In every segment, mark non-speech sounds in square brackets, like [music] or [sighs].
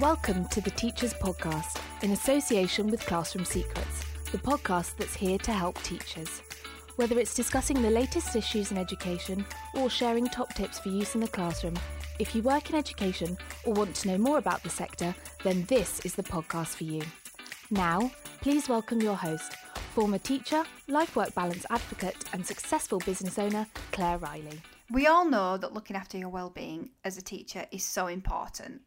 Welcome to the Teachers Podcast in association with Classroom Secrets, the podcast that's here to help teachers. Whether it's discussing the latest issues in education or sharing top tips for use in the classroom, if you work in education or want to know more about the sector, then this is the podcast for you. Now, please welcome your host, former teacher, life work balance advocate, and successful business owner, Claire Riley. We all know that looking after your well-being as a teacher is so important.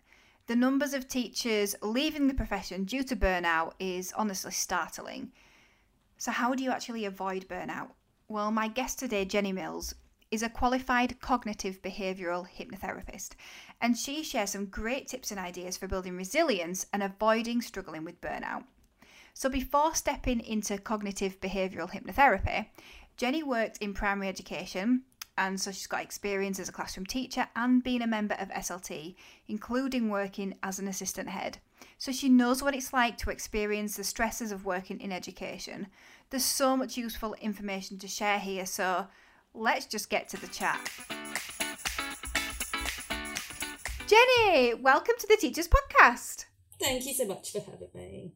The numbers of teachers leaving the profession due to burnout is honestly startling. So, how do you actually avoid burnout? Well, my guest today, Jenny Mills, is a qualified cognitive behavioural hypnotherapist, and she shares some great tips and ideas for building resilience and avoiding struggling with burnout. So, before stepping into cognitive behavioural hypnotherapy, Jenny worked in primary education and so she's got experience as a classroom teacher and being a member of SLT, including working as an assistant head. So she knows what it's like to experience the stresses of working in education. There's so much useful information to share here, so let's just get to the chat. Jenny, welcome to the Teachers Podcast. Thank you so much for having me.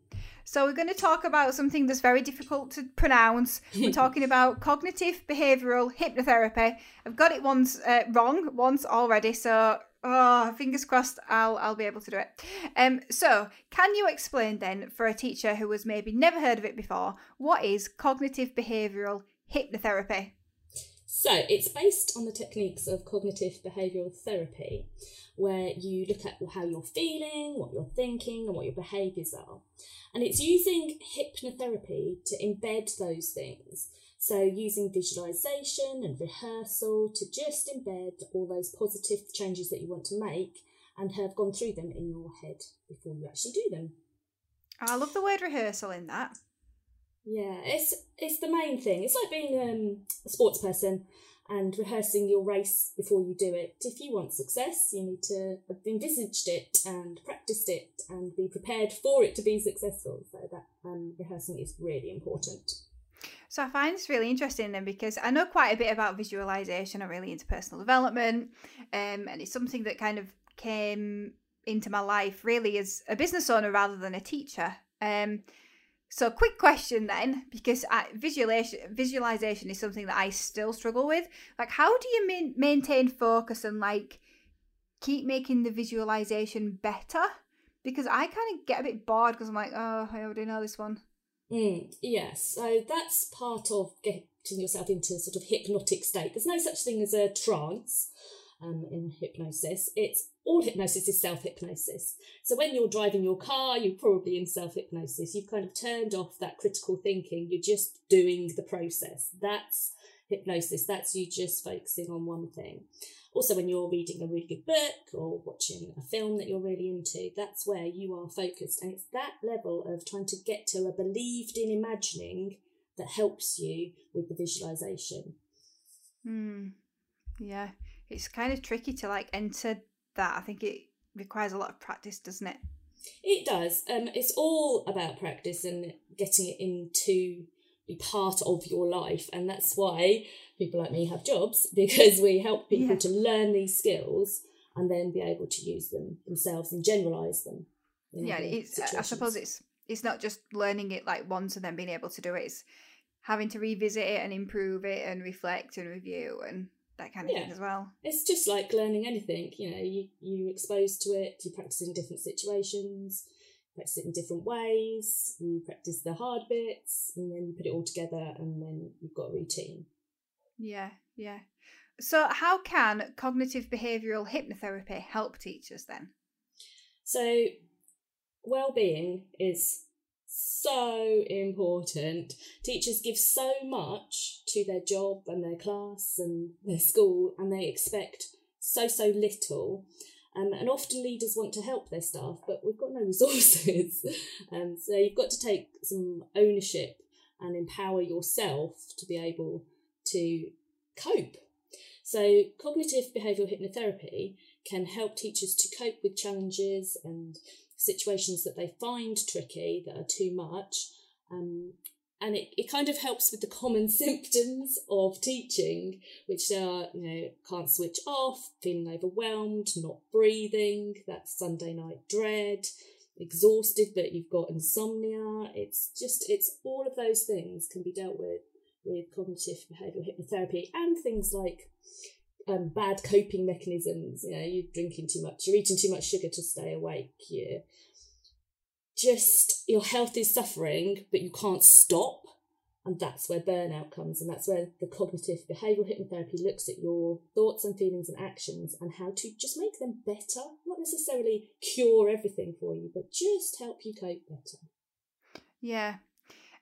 So, we're going to talk about something that's very difficult to pronounce. We're [laughs] talking about cognitive behavioral hypnotherapy. I've got it once uh, wrong once already, so oh, fingers crossed I'll I'll be able to do it. Um, so, can you explain then for a teacher who has maybe never heard of it before, what is cognitive behavioral hypnotherapy? So, it's based on the techniques of cognitive behavioral therapy, where you look at how you're feeling, what you're thinking, and what your behaviours are. And it's using hypnotherapy to embed those things. So, using visualization and rehearsal to just embed all those positive changes that you want to make and have gone through them in your head before you actually do them. I love the word rehearsal in that. Yeah, it's it's the main thing. It's like being um, a sports person and rehearsing your race before you do it. If you want success, you need to have envisaged it and practiced it and be prepared for it to be successful. So that um, rehearsing is really important. So I find this really interesting then because I know quite a bit about visualization. I'm really into personal development, um, and it's something that kind of came into my life really as a business owner rather than a teacher. Um, so, quick question then, because I, visualization visualization is something that I still struggle with. Like, how do you ma- maintain focus and like keep making the visualization better? Because I kind of get a bit bored because I'm like, oh, I already know this one. Mm, yes, so that's part of getting yourself into sort of hypnotic state. There's no such thing as a trance um, in hypnosis. It's all hypnosis is self hypnosis. So when you're driving your car, you're probably in self hypnosis. You've kind of turned off that critical thinking. You're just doing the process. That's hypnosis. That's you just focusing on one thing. Also, when you're reading a really good book or watching a film that you're really into, that's where you are focused. And it's that level of trying to get to a believed in imagining that helps you with the visualization. Hmm. Yeah it's kind of tricky to like enter that. I think it requires a lot of practice, doesn't it? It does. Um, it's all about practice and getting it into be part of your life, and that's why people like me have jobs [laughs] because we help people yeah. to learn these skills and then be able to use them themselves and generalize them. Yeah, it's. I suppose it's it's not just learning it like once and then being able to do it. It's having to revisit it and improve it and reflect and review and that kind of yeah. thing as well. It's just like learning anything, you know, you you exposed to it, you practice in different situations, practice it in different ways, you practice the hard bits, and then you put it all together, and then you've got a routine. Yeah, yeah. So, how can cognitive behavioural hypnotherapy help teachers then? So, well-being is so important. Teachers give so much to their job and their class and their school, and they expect so, so little. Um, and often leaders want to help their staff, but we've got no [laughs] resources. um, so you've got to take some ownership and empower yourself to be able to cope. So, cognitive behavioural hypnotherapy can help teachers to cope with challenges and situations that they find tricky, that are too much, um, and it, it kind of helps with the common [laughs] symptoms of teaching, which are, you know, can't switch off, feeling overwhelmed, not breathing, that Sunday night dread, exhausted, but you've got insomnia. It's just, it's all of those things can be dealt with with cognitive behavioural hypnotherapy and things like um, bad coping mechanisms. You know, you're drinking too much, you're eating too much sugar to stay awake, you just your health is suffering, but you can't stop. And that's where burnout comes, and that's where the cognitive behavioural hypnotherapy looks at your thoughts and feelings and actions and how to just make them better. Not necessarily cure everything for you, but just help you cope better. Yeah.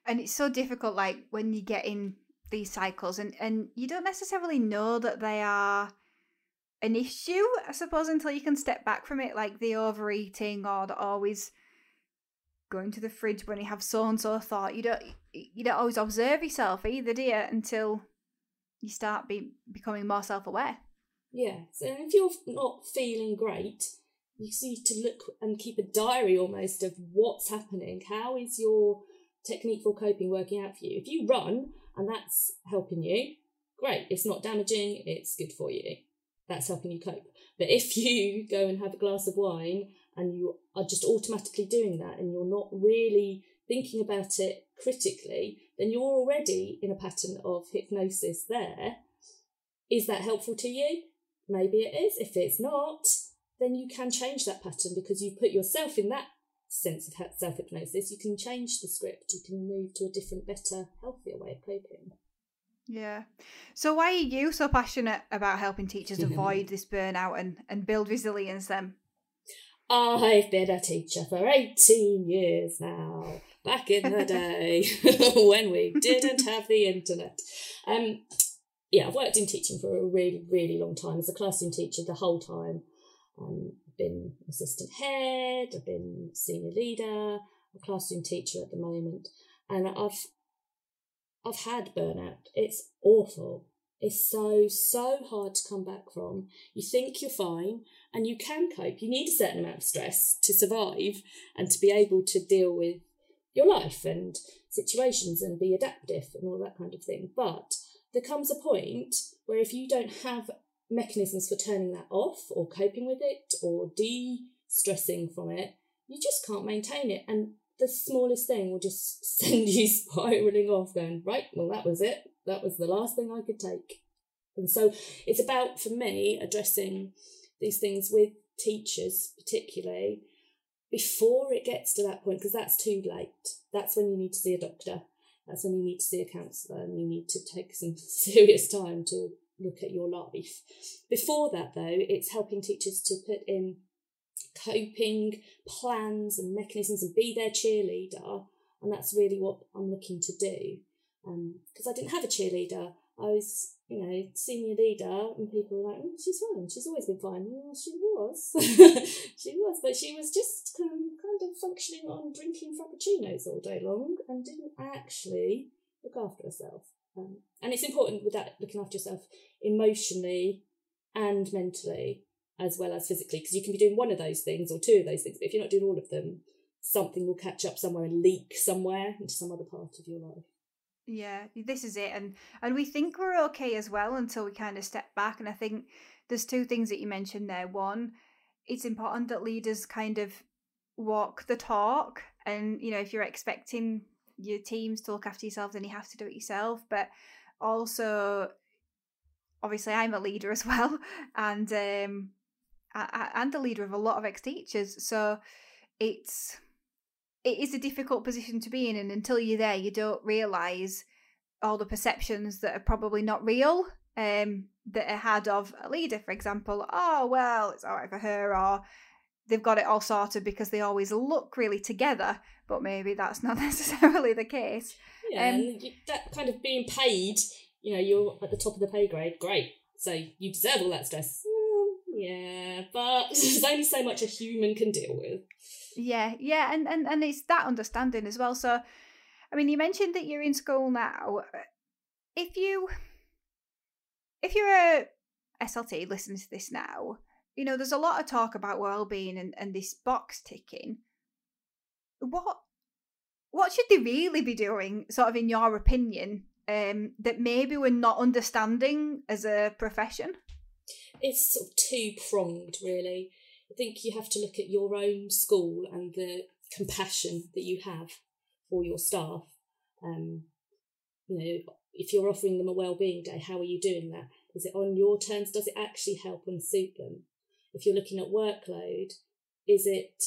And it's so difficult, like when you get in these cycles and, and you don't necessarily know that they are an issue, I suppose, until you can step back from it, like the overeating or the always going to the fridge when you have so and so thought. You don't you don't always observe yourself either, do you? Until you start be, becoming more self aware. Yeah. So if you're not feeling great, you need to look and keep a diary almost of what's happening. How is your technique for coping working out for you? If you run and that's helping you, great. It's not damaging, it's good for you. That's helping you cope. But if [laughs] you go and have a glass of wine and you are just automatically doing that and you're not really thinking about it critically, then you're already in a pattern of hypnosis there. Is that helpful to you? Maybe it is. If it's not, then you can change that pattern because you put yourself in that sense of self hypnosis. You can change the script, you can move to a different, better, healthier way of coping. Yeah. So why are you so passionate about helping teachers [laughs] avoid this burnout and, and build resilience then? I've been a teacher for 18 years now, back in the day [laughs] when we didn't [laughs] have the internet. Um, yeah, I've worked in teaching for a really, really long time as a classroom teacher the whole time. Um, been assistant head, I've been senior leader, a classroom teacher at the moment, and I've I've had burnout. It's awful. It's so so hard to come back from. You think you're fine, and you can cope. You need a certain amount of stress to survive and to be able to deal with your life and situations and be adaptive and all that kind of thing. But there comes a point where if you don't have mechanisms for turning that off or coping with it or de stressing from it, you just can't maintain it. And the smallest thing will just [laughs] send you spiraling off, going, right, well, that was it. That was the last thing I could take. And so it's about, for me, addressing these things with teachers, particularly, before it gets to that point, because that's too late. That's when you need to see a doctor. That's when you need to see a counsellor and you need to take some [laughs] serious time to look at your life. Before that, though, it's helping teachers to put in coping plans and mechanisms and be their cheerleader. And that's really what I'm looking to do. Because um, I didn't have a cheerleader. I was you know, senior leader, and people were like, mm, she's fine, she's always been fine. Well, she was. [laughs] she was, but she was just kind of functioning on drinking frappuccinos all day long and didn't actually look after herself. Um, and it's important with that looking after yourself emotionally and mentally as well as physically, because you can be doing one of those things or two of those things, but if you're not doing all of them, something will catch up somewhere and leak somewhere into some other part of your life. Yeah, this is it, and and we think we're okay as well until we kind of step back. And I think there's two things that you mentioned there. One, it's important that leaders kind of walk the talk, and you know if you're expecting your teams to look after yourself, then you have to do it yourself. But also, obviously, I'm a leader [laughs] as well, and um, I, I, and the leader of a lot of ex teachers, so it's it is a difficult position to be in and until you're there you don't realize all the perceptions that are probably not real um that are had of a leader for example oh well it's all right for her or they've got it all sorted because they always look really together but maybe that's not [laughs] necessarily the case yeah um, and that kind of being paid you know you're at the top of the pay grade great so you deserve all that stress mm, yeah but [laughs] there's only so much a human can deal with yeah, yeah, and, and and it's that understanding as well. So, I mean, you mentioned that you're in school now. If you if you're a SLT listening to this now, you know, there's a lot of talk about well-being and, and this box ticking. What what should they really be doing, sort of in your opinion, um, that maybe we're not understanding as a profession? It's sort of two pronged, really. I think you have to look at your own school and the compassion that you have for your staff. Um, you know, if you're offering them a well-being day, how are you doing that? Is it on your terms? Does it actually help and suit them? If you're looking at workload, is it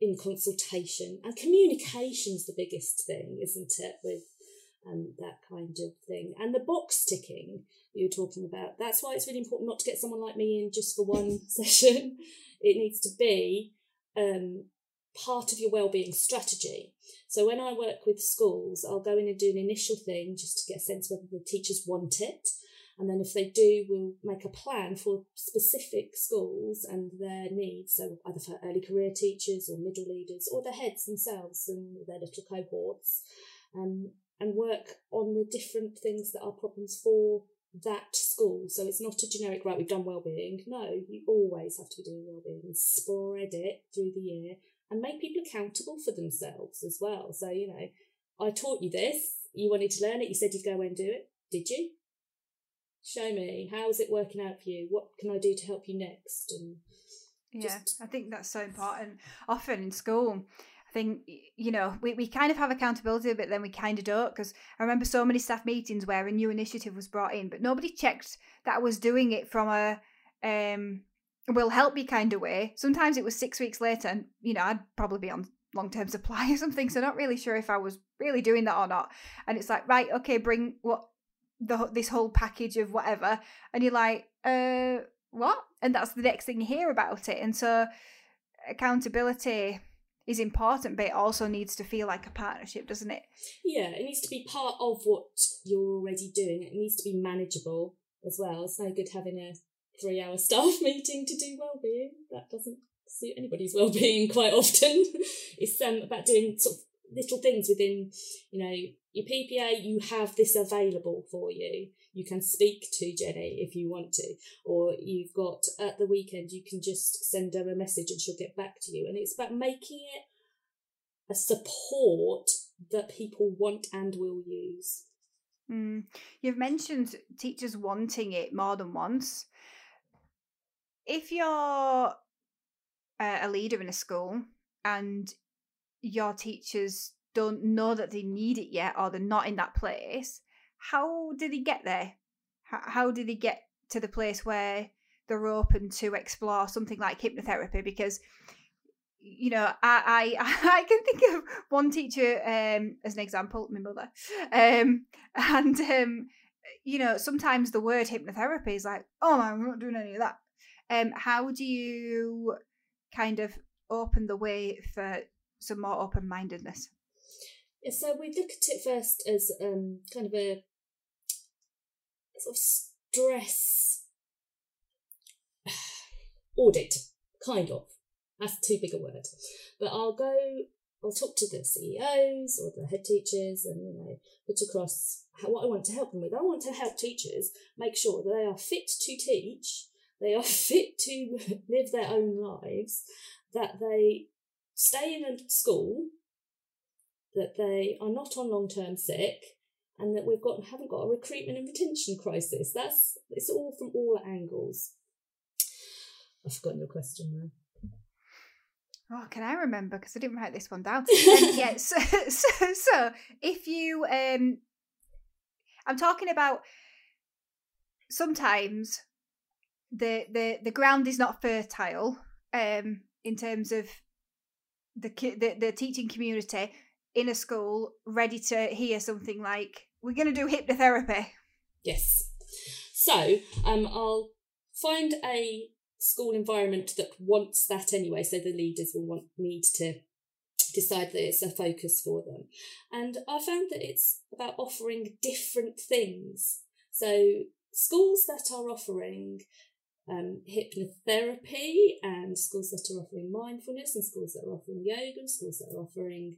in consultation? And communication's the biggest thing, isn't it, with um, that kind of thing. And the box ticking you were talking about, that's why it's really important not to get someone like me in just for one [laughs] session. It needs to be um, part of your wellbeing strategy. So when I work with schools, I'll go in and do an initial thing just to get a sense whether the teachers want it. And then if they do, we'll make a plan for specific schools and their needs. So either for early career teachers or middle leaders or the heads themselves and their little cohorts. Um, and work on the different things that are problems for that school. So it's not a generic, right, we've done wellbeing. No, you always have to be doing wellbeing and spread it through the year and make people accountable for themselves as well. So, you know, I taught you this, you wanted to learn it, you said you'd go and do it. Did you? Show me. How is it working out for you? What can I do to help you next? And yeah, I think that's so important. Often in school, I think, you know, we, we kind of have accountability, but then we kind of don't. Because I remember so many staff meetings where a new initiative was brought in, but nobody checked that I was doing it from a um, will help you kind of way. Sometimes it was six weeks later, and, you know, I'd probably be on long term [laughs] supply or something. So, not really sure if I was really doing that or not. And it's like, right, okay, bring what the this whole package of whatever. And you're like, uh, what? And that's the next thing you hear about it. And so, accountability is important, but it also needs to feel like a partnership, doesn't it? Yeah, it needs to be part of what you're already doing. It needs to be manageable as well. It's no good having a three hour [laughs] staff meeting to do well-being. That doesn't suit anybody's well-being quite [laughs] often. it's um, about doing sort of little things within, you know, your PPA, you have this available for you. You can speak to Jenny if you want to, or you've got at the weekend, you can just send her a message and she'll get back to you. And it's about making it a support that people want and will use. Mm. You've mentioned teachers wanting it more than once. If you're a leader in a school and your teachers don't know that they need it yet or they're not in that place, how did he get there? How, how did he get to the place where they're open to explore something like hypnotherapy? Because you know, I, I [laughs] I can think of one teacher um, as an example, my mother, um, [laughs] and um, you know, sometimes the word hypnotherapy is like, oh man, I'm not doing any of that. Um, how do you kind of open the way for some more open mindedness? Yeah, so we look at it first as um, kind of a sort of stress [sighs] audit, kind of. That's too big a word. But I'll go, I'll talk to the CEOs or the head teachers and, you know, put across how, what I want to help them with. I want to help teachers make sure that they are fit to teach, they are [laughs] fit to live their own lives, that they stay in a school that they are not on long term sick and that we've got haven't got a recruitment and retention crisis. That's it's all from all angles. I've forgotten your question now. Oh, can I remember? Because I didn't write this one down. um, yeah, [laughs] so, so, so if you, um, I'm talking about sometimes the the the ground is not fertile, um, in terms of the the, the teaching community in a school ready to hear something like, we're going to do hypnotherapy. Yes. So um, I'll find a school environment that wants that anyway, so the leaders will want need to decide that it's a focus for them. And I found that it's about offering different things. So schools that are offering um, hypnotherapy and schools that are offering mindfulness and schools that are offering yoga and schools that are offering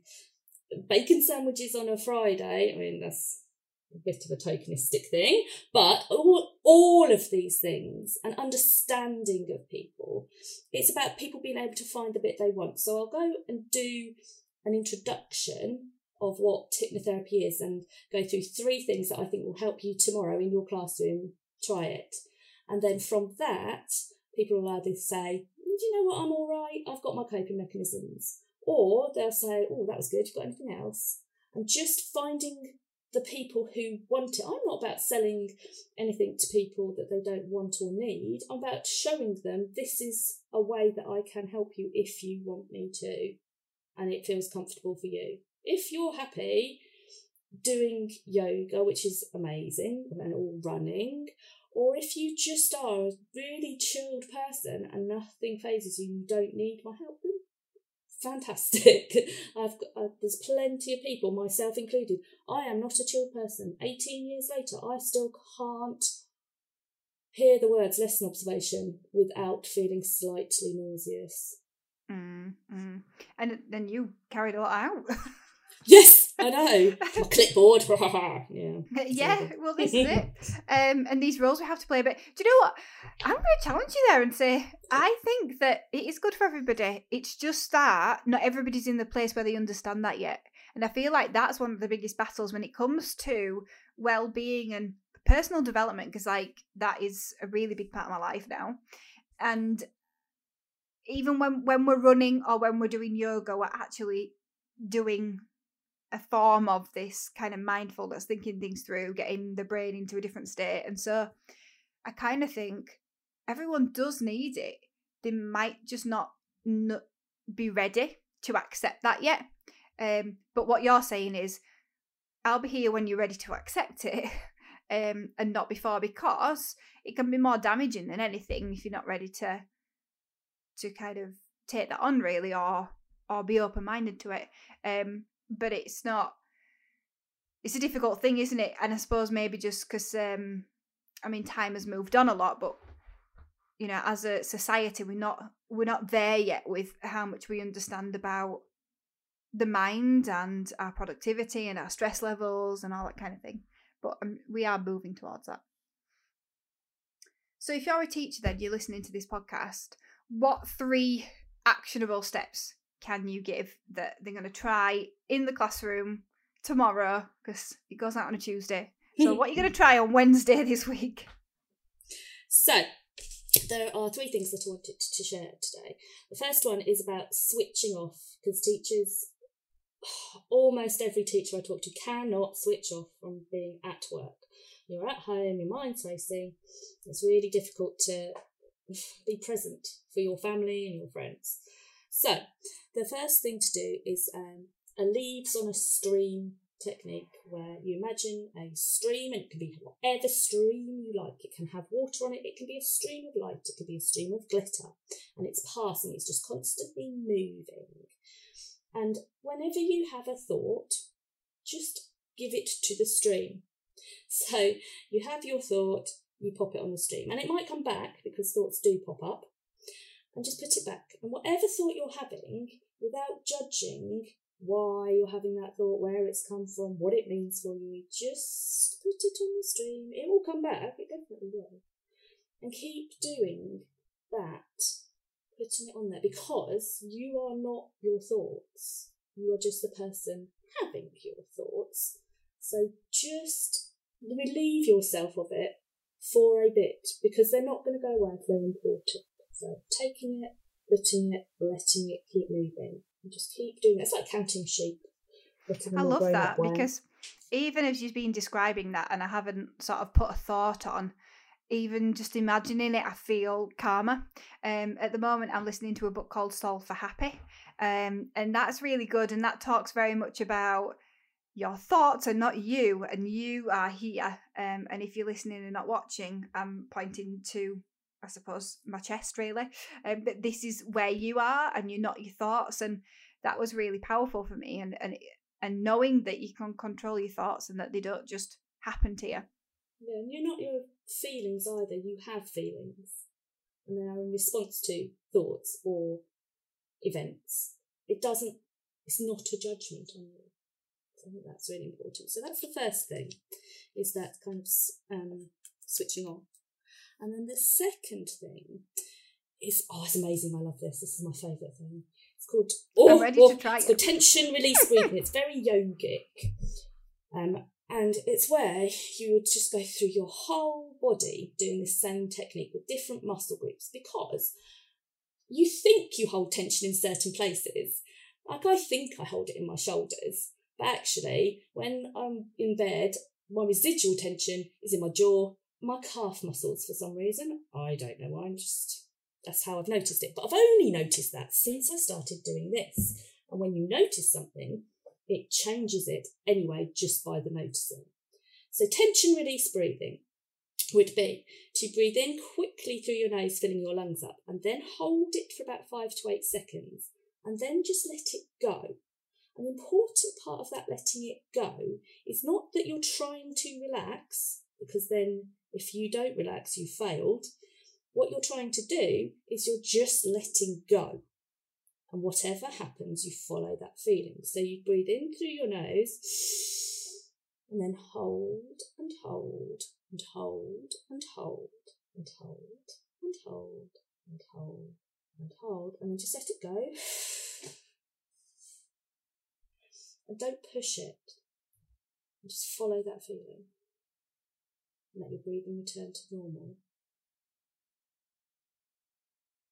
bacon sandwiches on a Friday. I mean, that's a bit of a tokenistic thing, but all, all of these things and understanding of people, it's about people being able to find the bit they want. So I'll go and do an introduction of what hypnotherapy is and go through three things that I think will help you tomorrow in your classroom. Try it. And then from that, people will either say, mm, Do you know what? I'm all right. I've got my coping mechanisms. Or they'll say, Oh, that was good. You got anything else? And just finding the people who want it. I'm not about selling anything to people that they don't want or need. I'm about showing them this is a way that I can help you if you want me to and it feels comfortable for you. If you're happy doing yoga, which is amazing, and all running, or if you just are a really chilled person and nothing phases you, you don't need my help, fantastic. [laughs] I've got, uh, there's plenty of people, myself included. I am not a chilled person. 18 years later, I still can't hear the words lesson observation without feeling slightly nauseous. Mm, mm. And then you carried a lot out. [laughs] yes, I know. [laughs] Clipboard. [laughs] yeah. [laughs] Yeah, well, this is it. Um, and these roles we have to play. But do you know what? I'm going to challenge you there and say I think that it is good for everybody. It's just that not everybody's in the place where they understand that yet. And I feel like that's one of the biggest battles when it comes to well-being and personal development, because like that is a really big part of my life now. And even when when we're running or when we're doing yoga, we're actually doing a form of this kind of mindfulness, thinking things through, getting the brain into a different state. And so I kind of think everyone does need it. They might just not, not be ready to accept that yet. Um, but what you're saying is, I'll be here when you're ready to accept it. [laughs] Um, and not before because it can be more damaging than anything if you're not ready to to kind of take that on really or or be open minded to it. Um, but it's not. It's a difficult thing, isn't it? And I suppose maybe just because um, I mean, time has moved on a lot, but you know, as a society, we're not we're not there yet with how much we understand about the mind and our productivity and our stress levels and all that kind of thing. But um, we are moving towards that. So, if you're a teacher, then you're listening to this podcast, what three actionable steps can you give that they're going to try in the classroom tomorrow because it goes out on a Tuesday? So, what are you going [laughs] to try on Wednesday [laughs] this week? So, there are three things that I wanted to share today. The first one is about switching off because teachers, [sighs] almost every teacher I talk to, cannot switch off from being at work. You're at home, your mind's racing. It's really difficult to [laughs] be present for your family and your friends. So, the first thing to do is um, a leaves on a stream technique where you imagine a stream and it can be whatever stream you like. It can have water on it, it can be a stream of light, it can be a stream of glitter, and it's passing, it's just constantly moving. And whenever you have a thought, just give it to the stream. [laughs] So you have your thought, you pop it on the stream. And it might come back because thoughts do pop up. And just put it back. And whatever thought you're having, without judging why you're having that thought, where it's come from, what it means for you, just put it on the stream. It will come back, it definitely will. And keep doing that, putting it on there, because you are not your thoughts. You are just the person having your thoughts. So just relieve yourself of it for a bit because they're not going to go away if they're important. So taking it, putting it, letting it keep moving, and just keep doing it. It's like counting sheep. I love that because even as you've been describing that, and I haven't sort of put a thought on, even just imagining it, I feel calmer. Um, at the moment, I'm listening to a book called Soul for Happy, um, and that's really good. And that talks very much about your thoughts are not you and you are here um, and if you're listening and not watching i'm pointing to i suppose my chest really. Um, but this is where you are and you're not your thoughts and that was really powerful for me and and and knowing that you can control your thoughts and that they don't just happen to you. Yeah and you're not your feelings either you have feelings. And they are in response to thoughts or events. It doesn't it's not a judgment on you. I think that's really important. So that's the first thing, is that kind of um, switching on. And then the second thing is oh, it's amazing. I love this. This is my favourite thing. It's called. Oh, oh, it's called tension release breathing. It's [laughs] very yogic, um, and it's where you would just go through your whole body doing the same technique with different muscle groups because you think you hold tension in certain places. Like I think I hold it in my shoulders, but actually, when I'm in bed, my residual tension is in my jaw, my calf muscles for some reason. I don't know why. I'm just that's how I've noticed it. But I've only noticed that since I started doing this. And when you notice something, it changes it anyway just by the noticing. So tension release breathing would be to breathe in quickly through your nose, filling your lungs up, and then hold it for about five to eight seconds, and then just let it go. An important part of that letting it go is not that you're trying to relax, because then if you don't relax, you failed. What you're trying to do is you're just letting go. And whatever happens, you follow that feeling. So you breathe in through your nose and then hold and hold and hold and hold and hold and hold and hold and hold and then just let it go. And don't push it. Just follow that feeling. Let your breathing return to normal.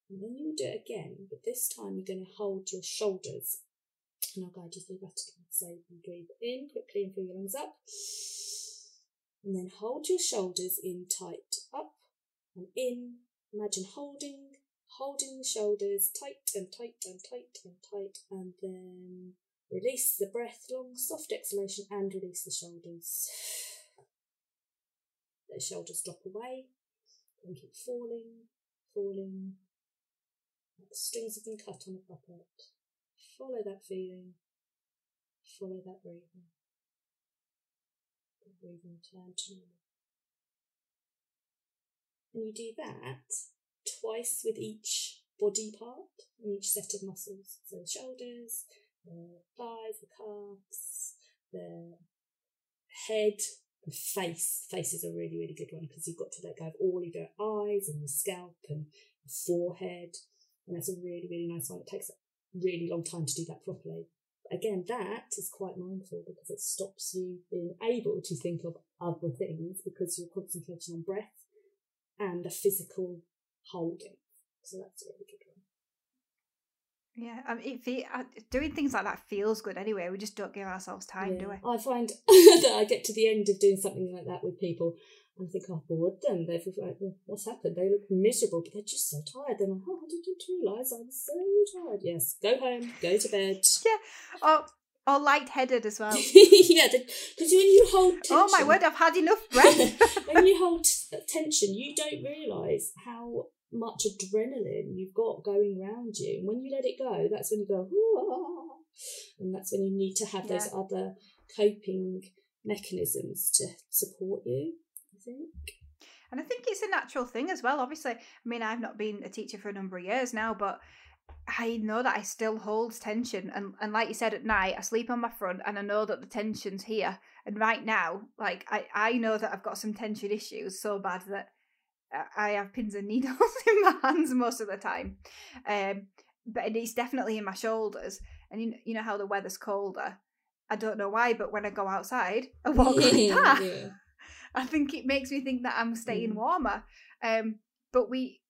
And then you will do it again, but this time you're going to hold your shoulders. And I'll guide you through that again. So you breathe in quickly and fill your lungs up. And then hold your shoulders in tight up and in. Imagine holding, holding the shoulders tight and tight and tight and tight. And then release the breath, long, soft exhalation, and release the shoulders. The shoulders drop away and keep falling, falling, like the strings have been cut on a puppet. Follow that feeling. Follow that breathing. The breathing turn to normal. And you do that twice with each body part and each set of muscles. So the shoulders, the thighs, the calves, the head, the face. Face is a really, really good one because you've got to let go of all your eyes and your scalp and your forehead. And that's a really, really nice one. It takes a really long time to do that properly. Again, that is quite mindful because it stops you being able to think of other things because you're concentrating on breath and a physical holding. So that's a really good one. Yeah, I mean, it fe- uh, doing things like that feels good anyway. We just don't give ourselves time, do we? I find [laughs] that I get to the end of doing something like that with people and think I've bored them. They're like, "Well, what's happened? They look miserable, but they're just so tired. They're like, oh, I didn't realise I'm so tired. Yes, go home, go to bed. [laughs] Yeah, or or lightheaded as well. [laughs] yeah, because when you hold tension, oh my word, I've had enough breath. when you hold t- tension, you don't realise how much adrenaline you've got going round you. And when you let it go, that's when you go, and that's when you need to have those other coping mechanisms to support you. I think. And I think it's a natural thing as well. Obviously, I mean, I've not been a teacher for a number of years now, but I know that I still hold tension. And, and like you said, at night, I sleep on my front and I know that the tension's here. And right now, like, I, I know that I've got some tension issues so bad that I- have pins and needles [laughs] in my hands most of the time. Um, but it's definitely in my shoulders. And you, you know how the weather's colder? I don't know why, but when I go outside, I walk like [laughs] that. [laughs] I think it makes me think that I'm staying Mm. warmer. Um, but we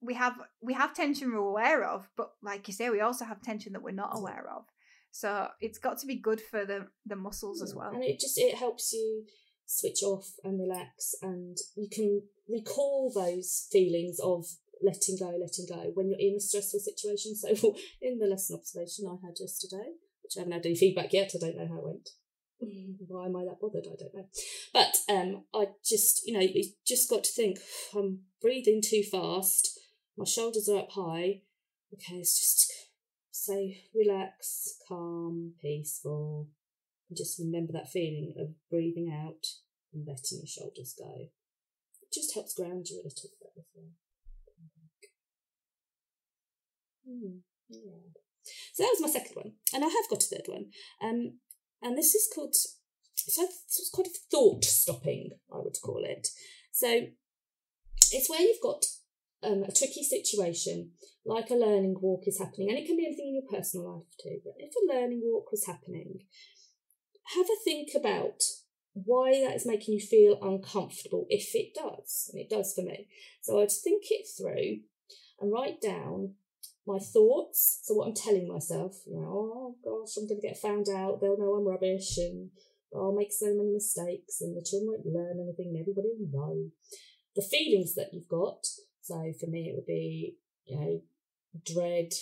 we have we have tension we're aware of, but like you say, we also have tension that we're not aware of. So it's got to be good for the the muscles as well. And it just it helps you switch off and relax and you can recall those feelings of letting go, letting go when you're in a stressful situation. So [laughs] in the lesson observation I had yesterday, which I haven't had any feedback yet, I don't know how it went. Why am I that bothered? I don't know. But um I just you know, you just got to think, I'm breathing too fast, my shoulders are up high. Okay, it's just say relax, calm, peaceful, just remember that feeling of breathing out and letting your shoulders go. It just helps ground you a little bit as well. Hmm, yeah. So that was my second one, and I have got a third one. Um, and this is called so it's called thought stopping, I would call it. So it's where you've got um, a tricky situation, like a learning walk is happening, and it can be anything in your personal life too, but if a learning walk was happening, have a think about why that is making you feel uncomfortable, if it does, and it does for me. So I'd think it through and write down my thoughts. So what I'm telling myself, you know, oh gosh, I'm going to get found out. They'll know I'm rubbish, and I'll make so many mistakes, and the children won't learn anything. And everybody will know the feelings that you've got. So for me, it would be, you know, dread,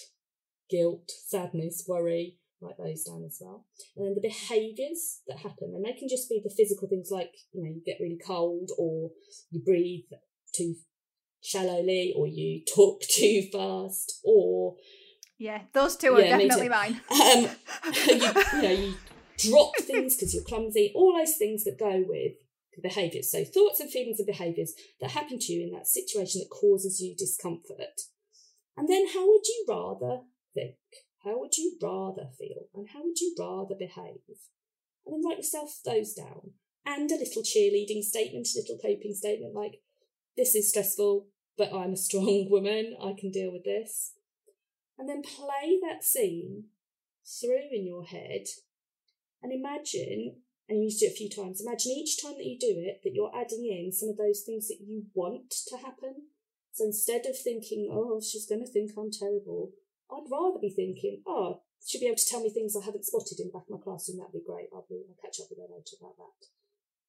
guilt, sadness, worry. Write those down as well. And then the behaviours that happen, and they can just be the physical things like, you know, you get really cold or you breathe too shallowly or you talk [laughs] too fast or yeah those two are yeah, definitely mine. [laughs] Um, [laughs] you, you, know you drop things because you're clumsy all those things that go with the behaviors so thoughts and feelings and behaviors that happen to you in that situation that causes you discomfort. And then how would you rather think how would you rather feel and how would you rather behave and then write yourself those down and a little cheerleading statement a little coping statement like this is stressful but I'm a strong [laughs] woman, I can deal with this. And then play that scene through in your head and imagine, and you need to do it a few times, imagine each time that you do it that you're adding in some of those things that you want to happen. So instead of thinking, oh, she's going to think I'm terrible, I'd rather be thinking, oh, she'll be able to tell me things I haven't spotted in the back of my classroom. That'd be great. I'll, be, I'll catch up with her later about that.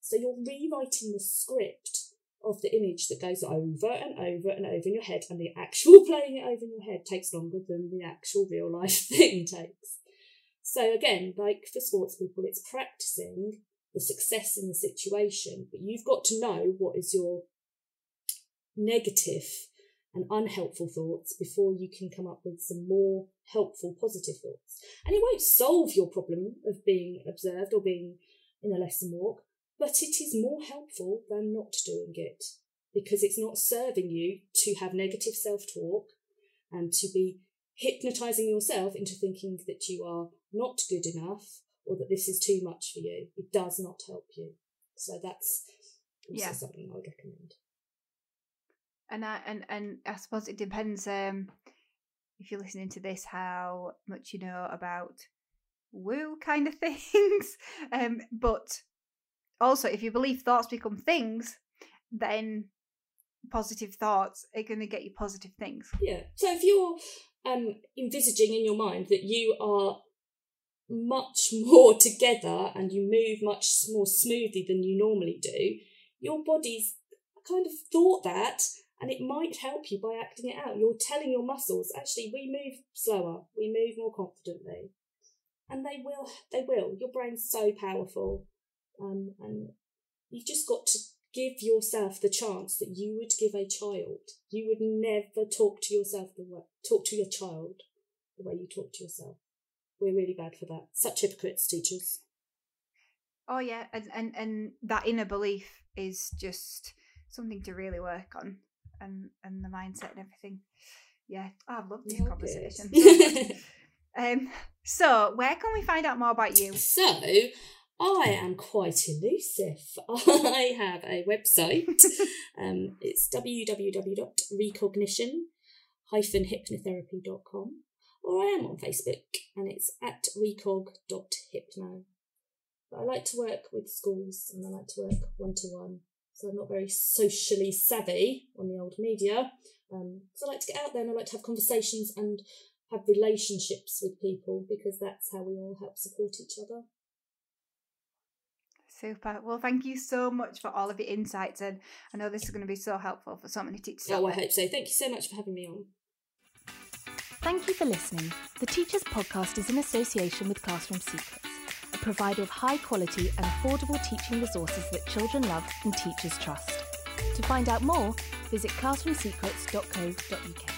So you're rewriting the script of the image that goes over and over and over in your head, and the actual [laughs] playing it over in your head takes longer than the actual real life [laughs] thing takes. So, again, like for sports people, it's practicing the success in the situation, but you've got to know what is your negative and unhelpful thoughts before you can come up with some more helpful, positive thoughts. And it won't solve your problem of being observed or being in a lesson walk, but it is more helpful than not doing it because it's not serving you to have negative self talk and to be hypnotizing yourself into thinking that you are not good enough or that this is too much for you. It does not help you. So that's also yeah. something I would recommend. And I and and I suppose it depends um if you're listening to this how much you know about woo kind of [laughs] things. um but also, if you believe thoughts become things, then positive thoughts are going to get you positive things. Yeah. So if you're um, envisaging in your mind that you are much [laughs] more together and you move much more smoothly than you normally do, your body's kind of thought that and it might help you by acting it out. You're telling your muscles, actually, we move slower, we move more confidently. And they will, they will. Your brain's so powerful. Um, and you've just got to give yourself the chance that you would give a child. You would never talk to yourself the way, talk to your child the way you talk to yourself. We're really bad for that. Such hypocrites, teachers. Oh yeah, and and, and that inner belief is just something to really work on, and and the mindset and everything. Yeah, oh, I love this conversation. [laughs] um, so where can we find out more about you? So I am quite elusive. [laughs] I have a website. [laughs] um, it's www.recognition-hypnotherapy.com or I am on Facebook and it's at recog.hypno. But I like to work with schools and I like to work one to one. So I'm not very socially savvy on the old media. Um, so I like to get out there and I like to have conversations and have relationships with people because that's how we all help support each other. Super. Well, thank you so much for all of your insights, and I know this is going to be so helpful for so many teachers. Oh, I hope so. Thank you so much for having me on. Thank you for listening. The Teachers Podcast is in association with Classroom Secrets, a provider of high quality and affordable teaching resources that children love and teachers trust. To find out more, visit classroomsecrets.co.uk.